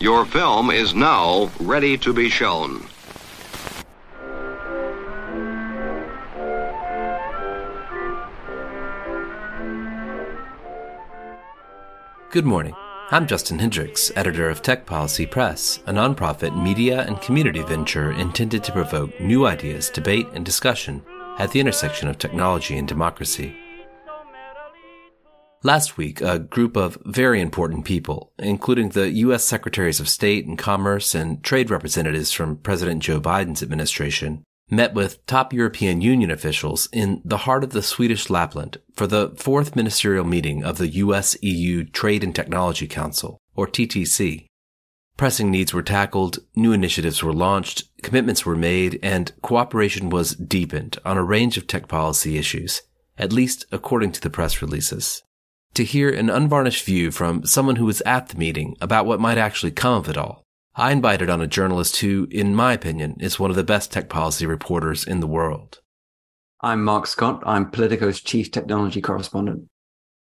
Your film is now ready to be shown. Good morning. I'm Justin Hendrix, editor of Tech Policy Press, a nonprofit media and community venture intended to provoke new ideas, debate, and discussion at the intersection of technology and democracy. Last week, a group of very important people, including the U.S. Secretaries of State and Commerce and trade representatives from President Joe Biden's administration, met with top European Union officials in the heart of the Swedish Lapland for the fourth ministerial meeting of the US EU Trade and Technology Council, or TTC. Pressing needs were tackled, new initiatives were launched, commitments were made, and cooperation was deepened on a range of tech policy issues, at least according to the press releases. To hear an unvarnished view from someone who was at the meeting about what might actually come of it all, I invited on a journalist who, in my opinion, is one of the best tech policy reporters in the world. I'm Mark Scott. I'm Politico's chief technology correspondent.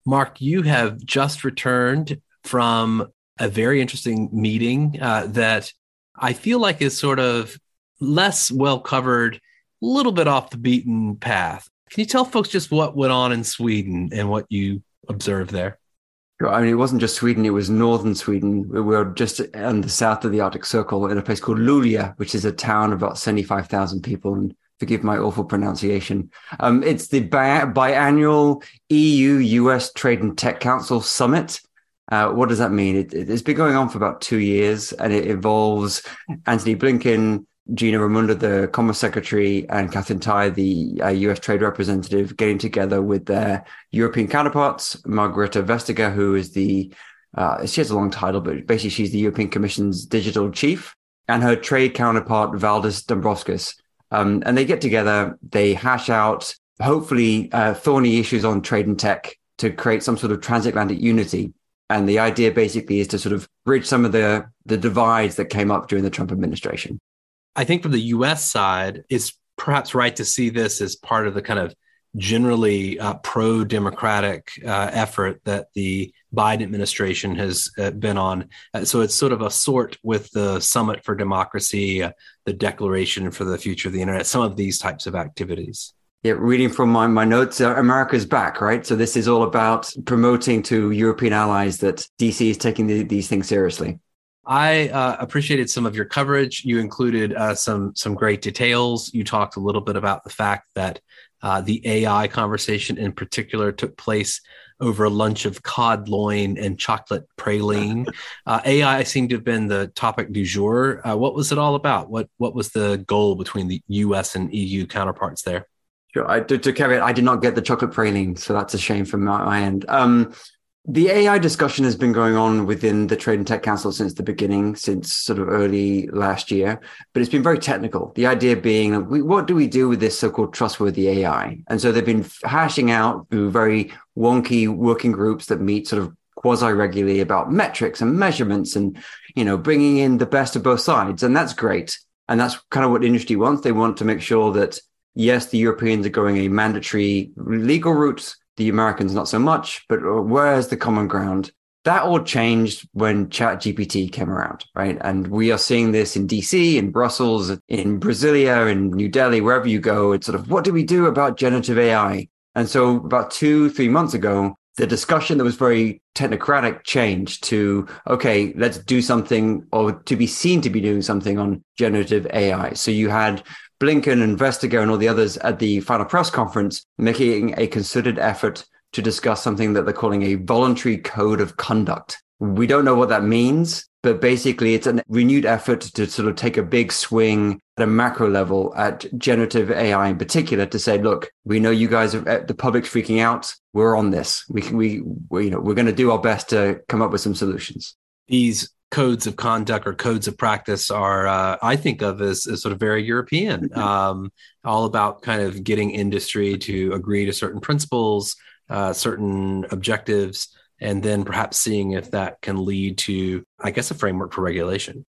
Mark, you have just returned from a very interesting meeting uh, that I feel like is sort of less well covered, a little bit off the beaten path. Can you tell folks just what went on in Sweden and what you observed there? I mean, it wasn't just Sweden, it was northern Sweden. We were just on the south of the Arctic Circle in a place called Luleå, which is a town of about 75,000 people. And forgive my awful pronunciation. Um, it's the bi- biannual EU US Trade and Tech Council Summit. Uh, what does that mean? It, it's been going on for about two years and it involves Antony Blinken, Gina Raimondo, the Commerce Secretary, and Katherine Tai, the uh, US Trade Representative, getting together with their European counterparts, Margrethe Vestager, who is the, uh, she has a long title, but basically she's the European Commission's digital chief, and her trade counterpart, Valdis Dombrovskis. Um, and they get together, they hash out hopefully uh, thorny issues on trade and tech to create some sort of transatlantic unity. And the idea basically is to sort of bridge some of the, the divides that came up during the Trump administration. I think from the US side, it's perhaps right to see this as part of the kind of generally uh, pro democratic uh, effort that the Biden administration has uh, been on. Uh, so it's sort of a sort with the Summit for Democracy, uh, the Declaration for the Future of the Internet, some of these types of activities. Yeah, reading from my, my notes, uh, America's back, right? So this is all about promoting to European allies that DC is taking the, these things seriously. I uh, appreciated some of your coverage. You included uh, some some great details. You talked a little bit about the fact that uh, the AI conversation in particular took place over a lunch of cod loin and chocolate praline. Uh, AI seemed to have been the topic du jour. Uh, what was it all about? What what was the goal between the U.S. and EU counterparts there? Sure. I, to, to carry it, I did not get the chocolate praline, so that's a shame from my, my end. Um, the AI discussion has been going on within the Trade and Tech Council since the beginning, since sort of early last year, but it's been very technical. The idea being, what do we do with this so-called trustworthy AI? And so they've been hashing out through very wonky working groups that meet sort of quasi regularly about metrics and measurements and, you know, bringing in the best of both sides. And that's great. And that's kind of what industry wants. They want to make sure that, yes, the Europeans are going a mandatory legal route the Americans not so much, but uh, where's the common ground? That all changed when ChatGPT came around, right? And we are seeing this in DC, in Brussels, in Brasilia, in New Delhi, wherever you go. It's sort of what do we do about generative AI? And so about two, three months ago, the discussion that was very technocratic changed to, okay, let's do something or to be seen to be doing something on generative AI. So you had Blinken and Vestager and all the others at the final press conference making a concerted effort to discuss something that they're calling a voluntary code of conduct. We don't know what that means, but basically it's a renewed effort to sort of take a big swing at a macro level at generative AI in particular to say, look, we know you guys, are, eh, the public's freaking out. We're on this. We can, we, we you know, we're going to do our best to come up with some solutions. These codes of conduct or codes of practice are uh, I think of as, as, sort of very European, mm-hmm. um, all about kind of getting industry to agree to certain principles, uh, certain objectives, and then perhaps seeing if that can lead to, I guess, a framework for regulation.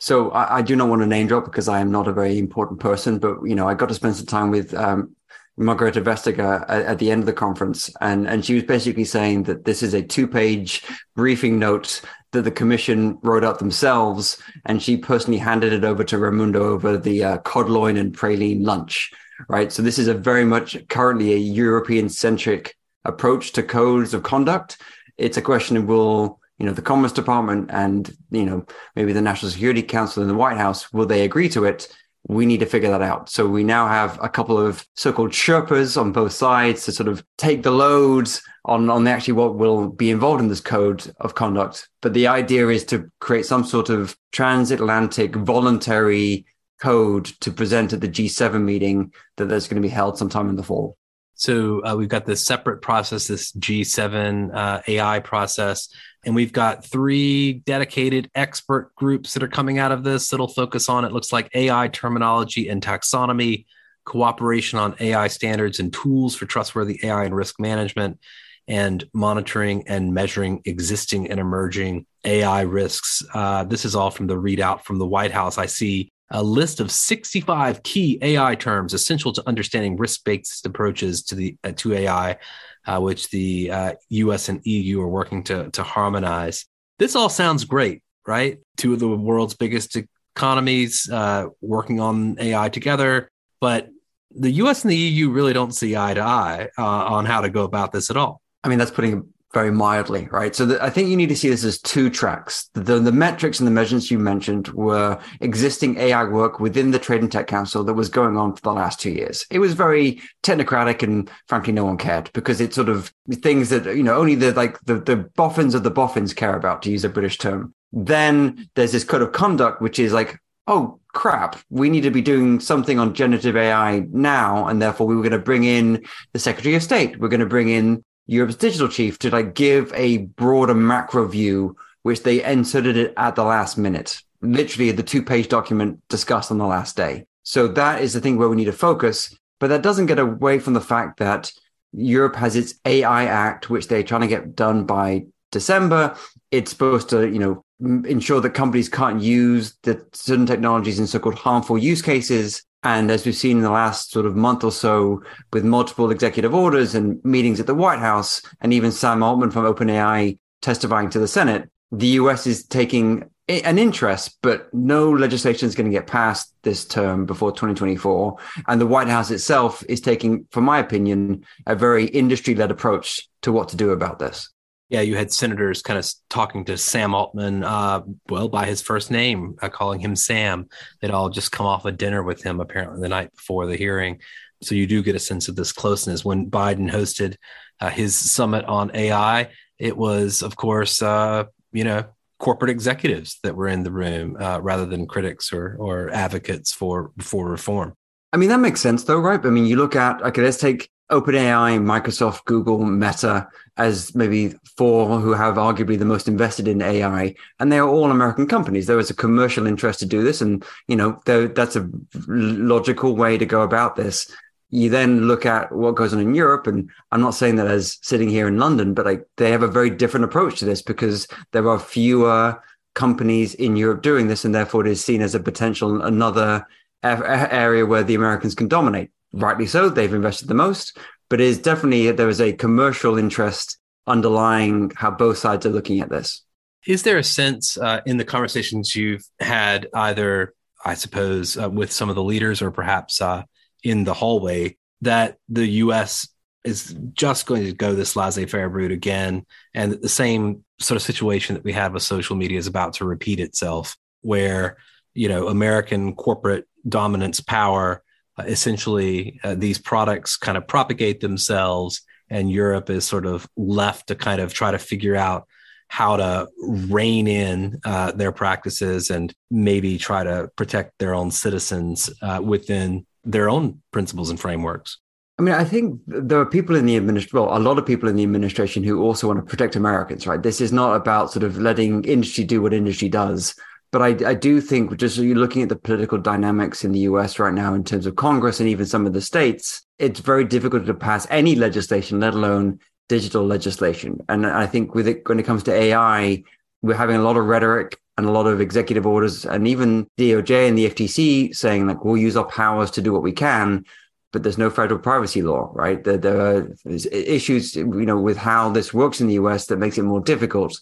So I, I do not want to name drop because I am not a very important person, but you know I got to spend some time with um, Margrethe Vestager at, at, the end of the conference, and and she was basically saying that this is a two-page briefing note that the commission wrote up themselves, and she personally handed it over to Raimondo over the uh, cod loin and praline lunch, right? So this is a very much currently a European centric approach to codes of conduct. It's a question of will you know the Commerce Department and you know maybe the National Security Council and the White House will they agree to it? We need to figure that out. So we now have a couple of so-called Sherpas on both sides to sort of take the loads on, on actually what will be involved in this code of conduct. But the idea is to create some sort of transatlantic voluntary code to present at the G7 meeting that there's going to be held sometime in the fall. So uh, we've got this separate process, this G7 uh, AI process, and we've got three dedicated expert groups that are coming out of this that'll focus on it looks like AI terminology and taxonomy, cooperation on AI standards and tools for trustworthy AI and risk management, and monitoring and measuring existing and emerging AI risks. Uh, this is all from the readout from the White House. I see a list of 65 key AI terms essential to understanding risk-based approaches to the uh, to AI, uh, which the uh, U.S. and EU are working to to harmonize. This all sounds great, right? Two of the world's biggest economies uh, working on AI together, but the U.S. and the EU really don't see eye to eye uh, on how to go about this at all. I mean, that's putting very mildly, right? So the, I think you need to see this as two tracks. The, the metrics and the measurements you mentioned were existing AI work within the Trade and Tech Council that was going on for the last two years. It was very technocratic and frankly, no one cared because it's sort of things that, you know, only the, like the, the boffins of the boffins care about, to use a British term. Then there's this code of conduct, which is like, oh crap, we need to be doing something on generative AI now. And therefore we were going to bring in the Secretary of State. We're going to bring in Europe's digital chief to like give a broader macro view, which they inserted it at the last minute, literally the two page document discussed on the last day. So that is the thing where we need to focus. But that doesn't get away from the fact that Europe has its AI Act, which they're trying to get done by December. It's supposed to, you know, ensure that companies can't use the certain technologies in so-called harmful use cases. And as we've seen in the last sort of month or so with multiple executive orders and meetings at the White House, and even Sam Altman from OpenAI testifying to the Senate, the US is taking an interest, but no legislation is going to get passed this term before 2024. And the White House itself is taking, for my opinion, a very industry led approach to what to do about this yeah, you had senators kind of talking to Sam Altman, uh, well, by his first name, uh, calling him Sam. They'd all just come off a dinner with him apparently the night before the hearing. So you do get a sense of this closeness. When Biden hosted uh, his summit on AI, it was, of course, uh, you know, corporate executives that were in the room uh, rather than critics or or advocates for for reform. I mean, that makes sense though, right? I mean, you look at, okay, let's take OpenAI, Microsoft, Google, Meta as maybe four who have arguably the most invested in AI, and they are all American companies. There is a commercial interest to do this, and you know that's a logical way to go about this. You then look at what goes on in Europe, and I'm not saying that as sitting here in London, but like they have a very different approach to this because there are fewer companies in Europe doing this, and therefore it is seen as a potential another area where the Americans can dominate rightly so. They've invested the most, but it is definitely there is a commercial interest underlying how both sides are looking at this. Is there a sense uh, in the conversations you've had, either I suppose uh, with some of the leaders or perhaps uh, in the hallway, that the U.S. is just going to go this laissez-faire route again, and the same sort of situation that we had with social media is about to repeat itself, where you know American corporate dominance power essentially uh, these products kind of propagate themselves and Europe is sort of left to kind of try to figure out how to rein in uh, their practices and maybe try to protect their own citizens uh, within their own principles and frameworks. I mean, I think there are people in the administration, well, a lot of people in the administration who also want to protect Americans, right? This is not about sort of letting industry do what industry does. But I, I do think just looking at the political dynamics in the US right now in terms of Congress and even some of the states, it's very difficult to pass any legislation, let alone digital legislation. And I think with it, when it comes to AI, we're having a lot of rhetoric and a lot of executive orders and even DOJ and the FTC saying like, we'll use our powers to do what we can but there's no federal privacy law, right? There, there are issues, you know, with how this works in the US that makes it more difficult.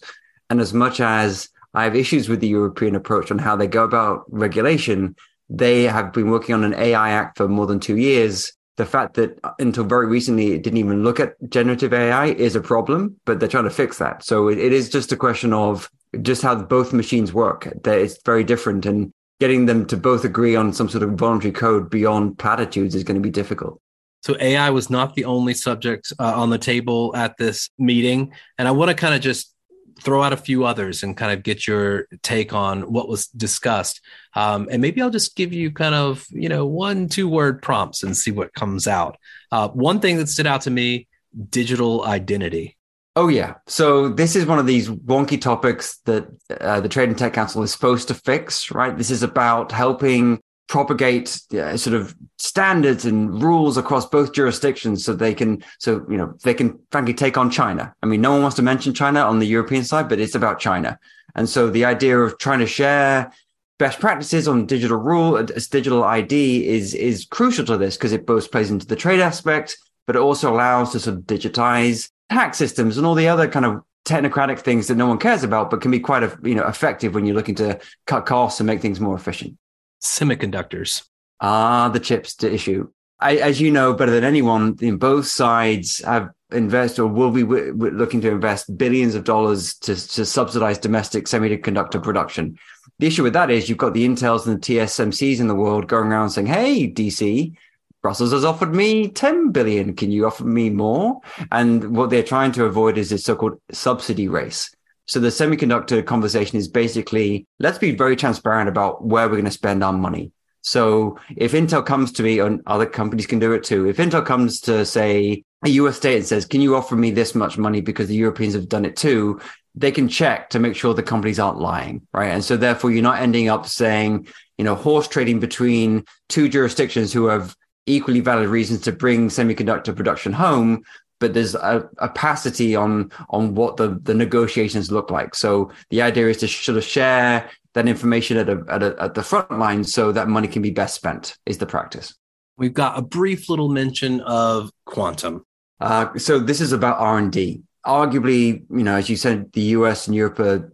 And as much as I have issues with the European approach on how they go about regulation, they have been working on an AI Act for more than two years. The fact that until very recently it didn't even look at generative AI is a problem, but they're trying to fix that. So it, it is just a question of just how both machines work. That it's very different, and getting them to both agree on some sort of voluntary code beyond platitudes is going to be difficult. So AI was not the only subject uh, on the table at this meeting, and I want to kind of just throw out a few others and kind of get your take on what was discussed. Um, and maybe I'll just give you kind of you know one two word prompts and see what comes out. Uh, one thing that stood out to me: digital identity. Oh yeah. So this is one of these wonky topics that uh, the Trade and Tech Council is supposed to fix, right? This is about helping propagate uh, sort of standards and rules across both jurisdictions so they can so you know they can frankly take on china i mean no one wants to mention china on the european side but it's about china and so the idea of trying to share best practices on digital rule digital id is is crucial to this because it both plays into the trade aspect but it also allows to sort of digitize tax systems and all the other kind of technocratic things that no one cares about, but can be quite a, you know effective when you're looking to cut costs and make things more efficient. Semiconductors. Ah, the chips to issue. I, as you know better than anyone, both sides have invested or will be looking to invest billions of dollars to, to subsidize domestic semiconductor production. The issue with that is you've got the Intels and the TSMCs in the world going around saying, "Hey, DC, Brussels has offered me 10 billion. Can you offer me more? And what they're trying to avoid is this so-called subsidy race. So the semiconductor conversation is basically, let's be very transparent about where we're going to spend our money. So if Intel comes to me and other companies can do it too, if Intel comes to say a US state and says, can you offer me this much money because the Europeans have done it too? They can check to make sure the companies aren't lying, right? And so therefore you're not ending up saying, you know, horse trading between two jurisdictions who have equally valid reasons to bring semiconductor production home but there's a opacity on on what the the negotiations look like. So the idea is to sort of share that information at a, at, a, at the front line so that money can be best spent is the practice. We've got a brief little mention of quantum. Uh, so this is about r&d arguably, you know, as you said, the US and Europe are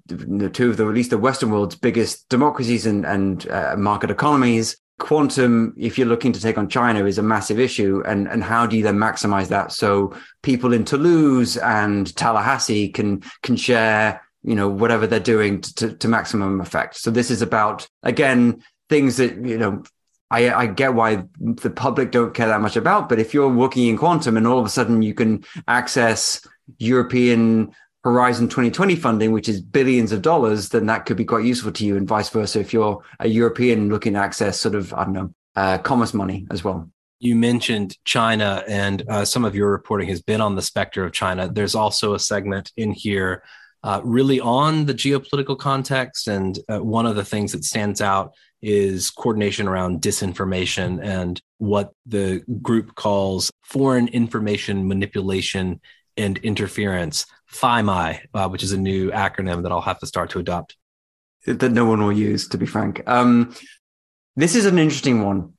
two of the, at least the Western world's biggest democracies and, and uh, market economies quantum if you're looking to take on china is a massive issue. And and how do you then maximize that? So people in toulouse and tallahassee can can share you know whatever they're doing to, to maximum effect. So this is about again things that you know I, I get why the public don't care that much about, but if you're working in quantum and all of a sudden you can access European Horizon 2020 funding, which is billions of dollars, then that could be quite useful to you, and vice versa if you're a European looking to access sort of I don't know uh, commerce money as well. You mentioned China, and uh, some of your reporting has been on the specter of China. There's also a segment in here uh, really on the geopolitical context, and uh, one of the things that stands out is coordination around disinformation and what the group calls foreign information manipulation and interference. FIMI, uh, which is a new acronym that I'll have to start to adopt. That no one will use, to be frank. Um, this is an interesting one.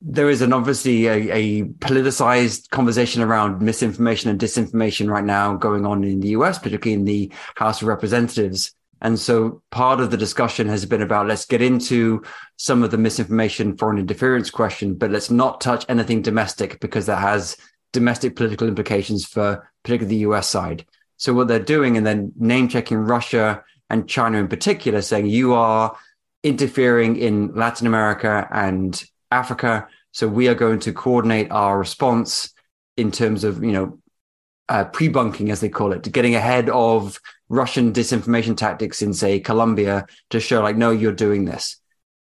There is an obviously a, a, politicized conversation around misinformation and disinformation right now going on in the US, particularly in the House of Representatives. And so part of the discussion has been about let's get into some of the misinformation, foreign interference question, but let's not touch anything domestic because that has domestic political implications for particularly the US side. So what they're doing and then name checking Russia and China in particular, saying you are interfering in Latin America and Africa. So we are going to coordinate our response in terms of, you know, uh, pre-bunking, as they call it, to getting ahead of Russian disinformation tactics in, say, Colombia to show like, no, you're doing this.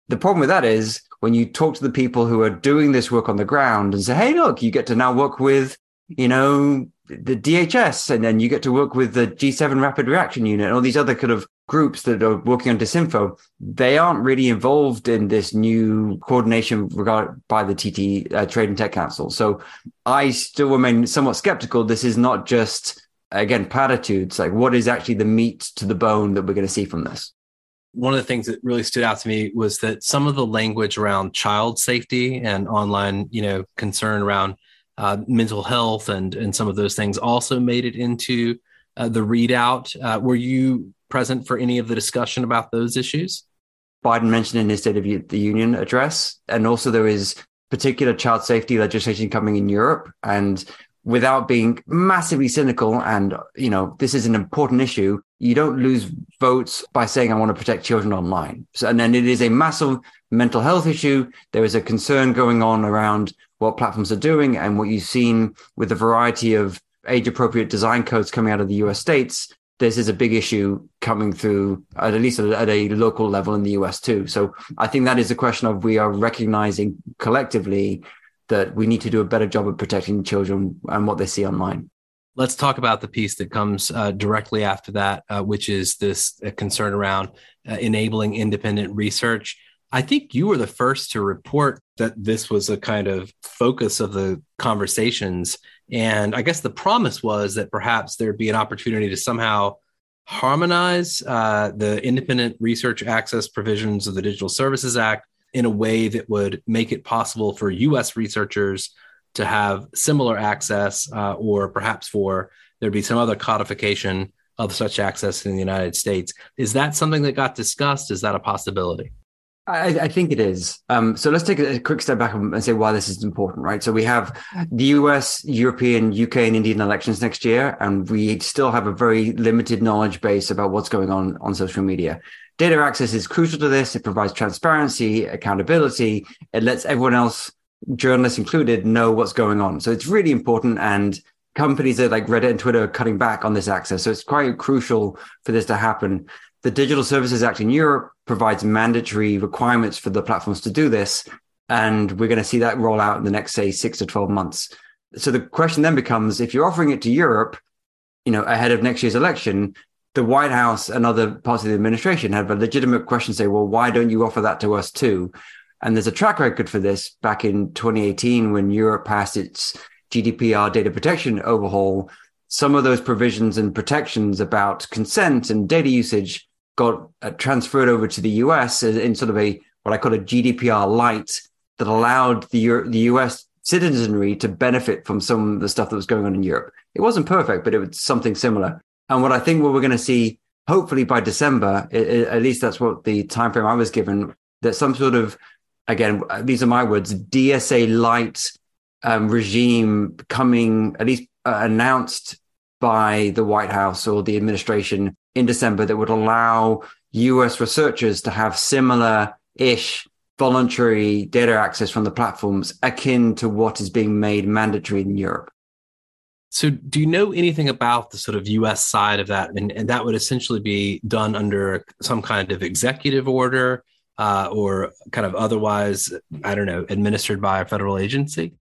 The problem with that is when you talk to the people who are doing this work on the ground and say, hey, look, you get to now work with, you know, the DHS, and then you get to work with the G7 Rapid Reaction Unit and all these other kind of groups that are working on disinfo. They aren't really involved in this new coordination regard by the TT uh, Trade and Tech Council. So I still remain somewhat skeptical. This is not just again platitudes. Like, what is actually the meat to the bone that we're going to see from this? one of the things that really stood out to me was that some of the language around child safety and online, you know, concern around uh, mental health and and some of those things also made it into uh, the readout. Uh, were you present for any of the discussion about those issues? Biden mentioned in his State of the Union address. And also, there is particular child safety legislation coming in Europe. And without being massively cynical, and, you know, this is an important issue, you don't lose votes by saying, I want to protect children online. So, and then it is a massive mental health issue. There is a concern going on around what platforms are doing and what you've seen with the variety of age appropriate design codes coming out of the US states this is a big issue coming through at least at a local level in the US too. So I think that is a question of we are recognizing collectively that we need to do a better job of protecting children and what they see online. Let's talk about the piece that comes uh, directly after that, uh, which is this uh, concern around uh, enabling independent research. I think you were the first to report that this was a kind of focus of the conversations and I guess the promise was that perhaps there'd be an opportunity to somehow harmonize uh, the independent research access provisions of the Digital Services Act in a way that would make it possible for US researchers to have similar access, uh, or perhaps for there'd be some other codification of such access in the United States. Is that something that got discussed? Is that a possibility? I, I, think it is. Um, so let's take a, quick step back and say why this is important, right? So we have the US, European, UK, and Indian elections next year, and we still have a very limited knowledge base about what's going on on social media. Data access is crucial to this. It provides transparency, accountability. It lets everyone else, journalists included, know what's going on. So it's really important. And companies that like Reddit and Twitter are cutting back on this access. So it's quite crucial for this to happen. The Digital Services Act in Europe provides mandatory requirements for the platforms to do this. And we're going to see that roll out in the next, say, six to 12 months. So the question then becomes if you're offering it to Europe, you know, ahead of next year's election, the White House and other parts of the administration have a legitimate question say, well, why don't you offer that to us too? And there's a track record for this back in 2018 when Europe passed its GDPR data protection overhaul. Some of those provisions and protections about consent and data usage got uh, transferred over to the US in sort of a what I call a GDPR light that allowed the the US citizenry to benefit from some of the stuff that was going on in Europe. It wasn't perfect, but it was something similar. And what I think what we're going to see, hopefully by December, it, it, at least that's what the timeframe I was given, that some sort of again, these are my words, DSA light um, regime coming at least uh, announced by the White House or the administration in December that would allow US researchers to have similar ish voluntary data access from the platforms akin to what is being made mandatory in Europe. So, do you know anything about the sort of US side of that? And, and that would essentially be done under some kind of executive order uh, or kind of otherwise, I don't know, administered by a federal agency?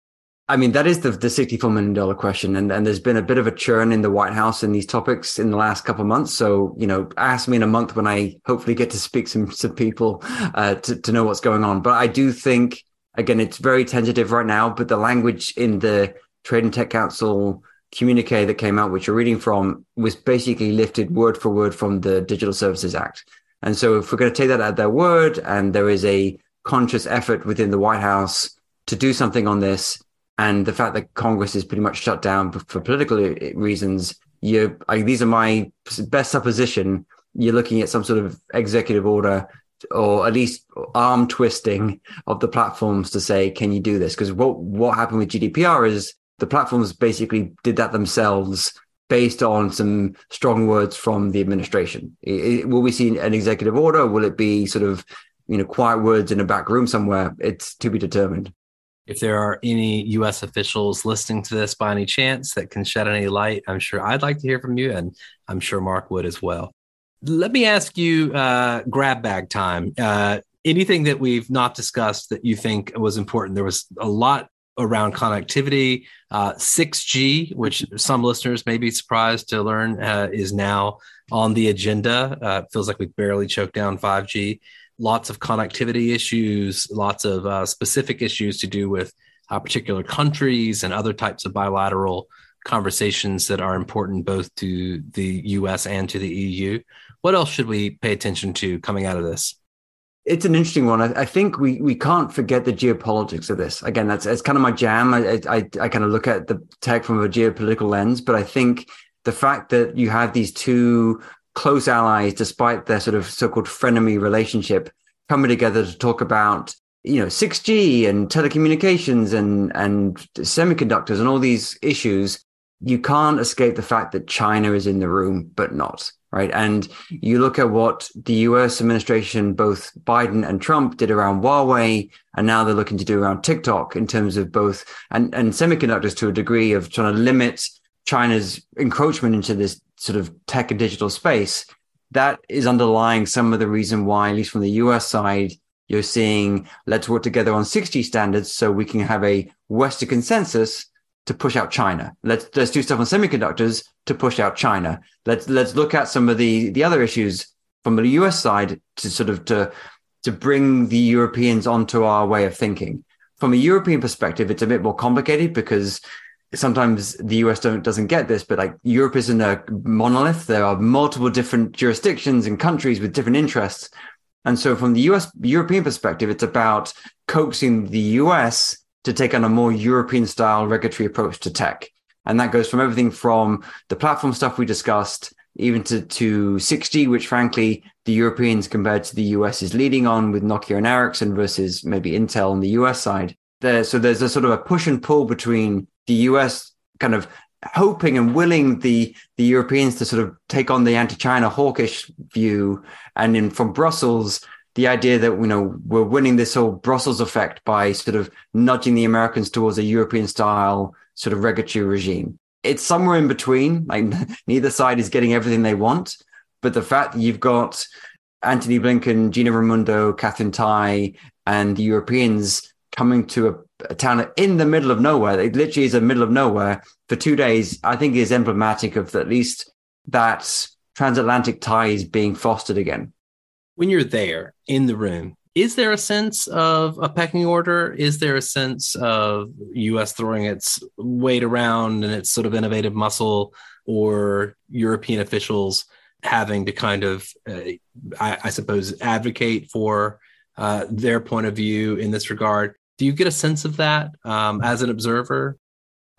I mean, that is the, the $64 million question. And, and there's been a bit of a churn in the White House in these topics in the last couple of months. So, you know, ask me in a month when I hopefully get to speak to some, people uh, to, to know what's going on. But I do think, again, it's very tentative right now, but the language in the Trade and Tech Council communique that came out, which you're reading from, was basically lifted word for word from the Digital Services Act. And so if we're going to take that at their word and there is a conscious effort within the White House to do something on this, and the fact that Congress is pretty much shut down for political uh, reasons, you these are my best supposition. You're looking at some sort of executive order or at least arm twisting of the platforms to say, can you do this? Because what what happened with GDPR is the platforms basically did that themselves based on some strong words from the administration. It, will we see an executive order? Will it be sort of you know quiet words in a back room somewhere? It's to be determined. If there are any U.S. officials listening to this by any chance that can shed any light, I'm sure I'd like to hear from you, and I'm sure Mark would as well. Let me ask you, uh, grab bag time. Uh, anything that we've not discussed that you think was important? There was a lot around connectivity. Uh, 6G, which some listeners may be surprised to learn, uh, is now on the agenda. Uh, feels like we've barely choked down 5G lots of connectivity issues, lots of uh, specific issues to do with uh, particular countries and other types of bilateral conversations that are important both to the US and to the EU. What else should we pay attention to coming out of this? It's an interesting one. I, I think we we can't forget the geopolitics of this. Again, that's it's kind of my jam. I, I I kind of look at the tech from a geopolitical lens, but I think the fact that you have these two close allies, despite their sort of so-called frenemy relationship, coming together to talk about you know 6G and telecommunications and and semiconductors and all these issues, you can't escape the fact that China is in the room, but not right. And you look at what the U.S. administration, both Biden and Trump, did around Huawei, and now they're looking to do around TikTok in terms of both and and semiconductors to a degree of trying to limit China's encroachment into this sort of tech and digital space. That is underlying some of the reason why, at least from the US side, you're seeing let's work together on 6G standards so we can have a Western consensus to push out China. Let's let's do stuff on semiconductors to push out China. Let's let's look at some of the the other issues from the US side to sort of to to bring the Europeans onto our way of thinking. From a European perspective, it's a bit more complicated because sometimes the US don't doesn't get this, but like Europe isn't a monolith. There are multiple different jurisdictions and countries with different interests. And so from the US European perspective, it's about coaxing the US to take on a more European style regulatory approach to tech. And that goes from everything from the platform stuff we discussed, even to, to 6G, which frankly, the Europeans compared to the US is leading on with Nokia and Ericsson versus maybe Intel on the US side. There, so there's a sort of a push and pull between the US kind of hoping and willing the the Europeans to sort of take on the anti-China hawkish view, and in from Brussels, the idea that you know we're winning this whole Brussels effect by sort of nudging the Americans towards a European style sort of regulatory regime. It's somewhere in between. Like neither side is getting everything they want, but the fact that you've got Antony Blinken, Gina Raimondo, Katherine Tai, and the Europeans coming to a a town in the middle of nowhere. It literally is the middle of nowhere for two days. I think is emblematic of at least that transatlantic ties being fostered again. When you're there in the room, is there a sense of a pecking order? Is there a sense of U.S. throwing its weight around and its sort of innovative muscle, or European officials having to kind of, uh, I, I, suppose, advocate for uh, their point of view in this regard? Do you get a sense of that um, as an observer?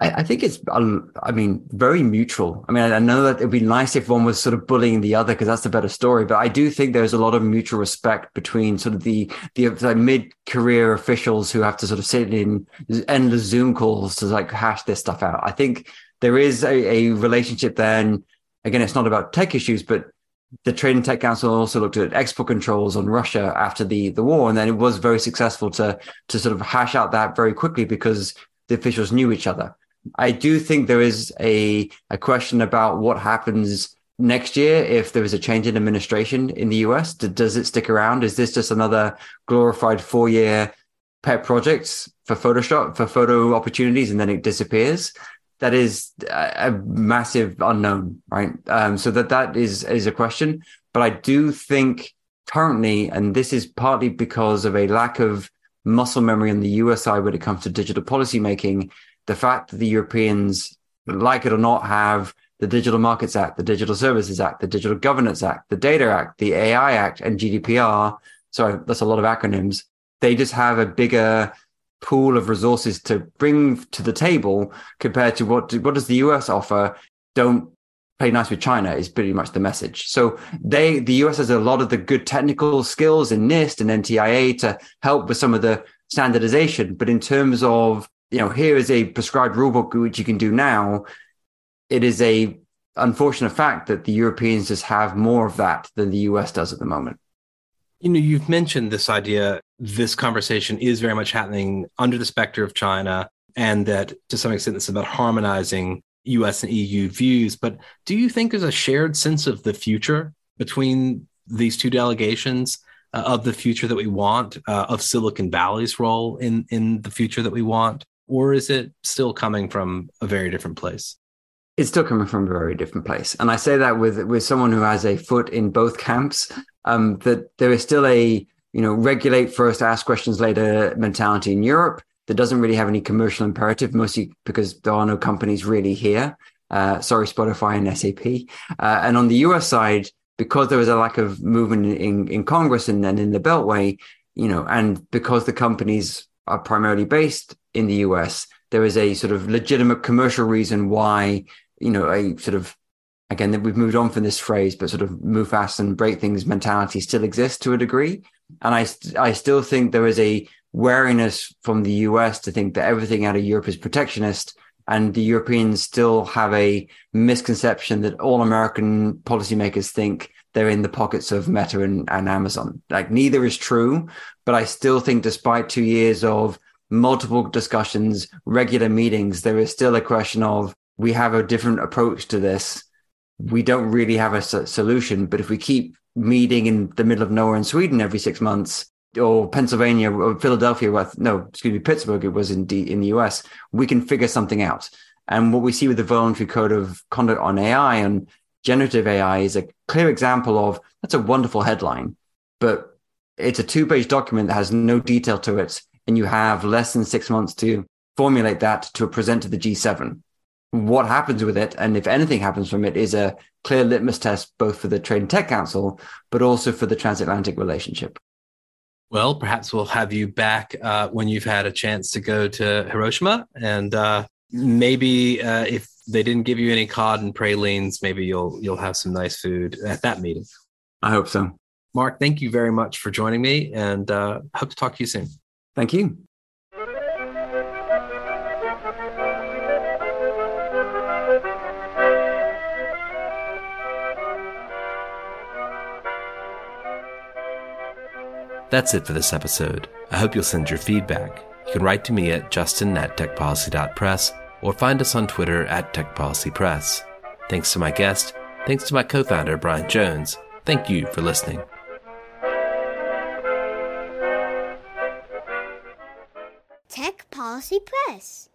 I, think it's, um, I mean, very mutual. I mean, I, know that it'd be nice if one was sort of bullying the other because that's the better story. But I do think there's a lot of mutual respect between sort of the the mid-career officials who have to sort of sit in endless Zoom calls to like hash this stuff out. I think there is a, a relationship there, and again, it's not about tech issues, but the Trade and Tech Council also looked at export controls on Russia after the, the war, and then it was very successful to to sort of hash out that very quickly because the officials knew each other. I do think there is a a question about what happens next year if there is a change in administration in the US. Does it stick around? Is this just another glorified four year pet project for Photoshop for photo opportunities and then it disappears? That is a massive unknown, right? Um, so that that is is a question. But I do think currently, and this is partly because of a lack of muscle memory on the US side when it comes to digital policy making, the fact that the Europeans, like it or not, have the Digital Markets Act, the Digital Services Act, the Digital Governance Act, the Data Act, the AI Act, and GDPR. Sorry, that's a lot of acronyms. They just have a bigger pool of resources to bring to the table compared to what what does the US offer? Don't play nice with China is pretty much the message. So they the US has a lot of the good technical skills in NIST and NTIA to help with some of the standardization, but in terms of you know here is a prescribed rulebook which you can do now, it is a unfortunate fact that the Europeans just have more of that than the US does at the moment. You know, you've mentioned this idea, this conversation is very much happening under the specter of China, and that to some extent it's about harmonizing US and EU views. But do you think there's a shared sense of the future between these two delegations? Uh, of the future that we want, uh, of Silicon Valley's role in in the future that we want, or is it still coming from a very different place? It's still coming from a very different place, and I say that with with someone who has a foot in both camps um, that there is still a you know regulate first, ask questions later mentality in Europe that doesn't really have any commercial imperative, mostly because there are no companies really here. Uh, sorry, Spotify and SAP. Uh, and on the US side, because there was a lack of movement in, in Congress and then in the Beltway, you know, and because the companies are primarily based in the US, there is a sort of legitimate commercial reason why, you know, a sort of again that we've moved on from this phrase, but sort of move fast and break things mentality still exists to a degree. And I I still think there is a wariness from the US to think that everything out of Europe is protectionist. And the Europeans still have a misconception that all American policymakers think they're in the pockets of Meta and, and Amazon. Like neither is true, but I still think despite two years of multiple discussions, regular meetings, there is still a question of we have a different approach to this. We don't really have a solution, but if we keep meeting in the middle of nowhere in Sweden every six months, or Pennsylvania or Philadelphia, no, excuse me, Pittsburgh, it was in, in the US, we can figure something out. And what we see with the voluntary code of conduct on AI and generative AI is a clear example of that's a wonderful headline, but it's a two page document that has no detail to it. And you have less than six months to formulate that to present to the G7. What happens with it, and if anything happens from it, is a clear litmus test both for the Trade and Tech Council, but also for the transatlantic relationship. Well, perhaps we'll have you back uh, when you've had a chance to go to Hiroshima, and uh, maybe uh, if they didn't give you any cod and pralines, maybe you'll you'll have some nice food at that meeting. I hope so. Mark, thank you very much for joining me, and uh, hope to talk to you soon. Thank you. That's it for this episode. I hope you'll send your feedback. You can write to me at justin at techpolicy.press or find us on Twitter at techpolicypress. Thanks to my guest. Thanks to my co-founder, Brian Jones. Thank you for listening. Policy Press.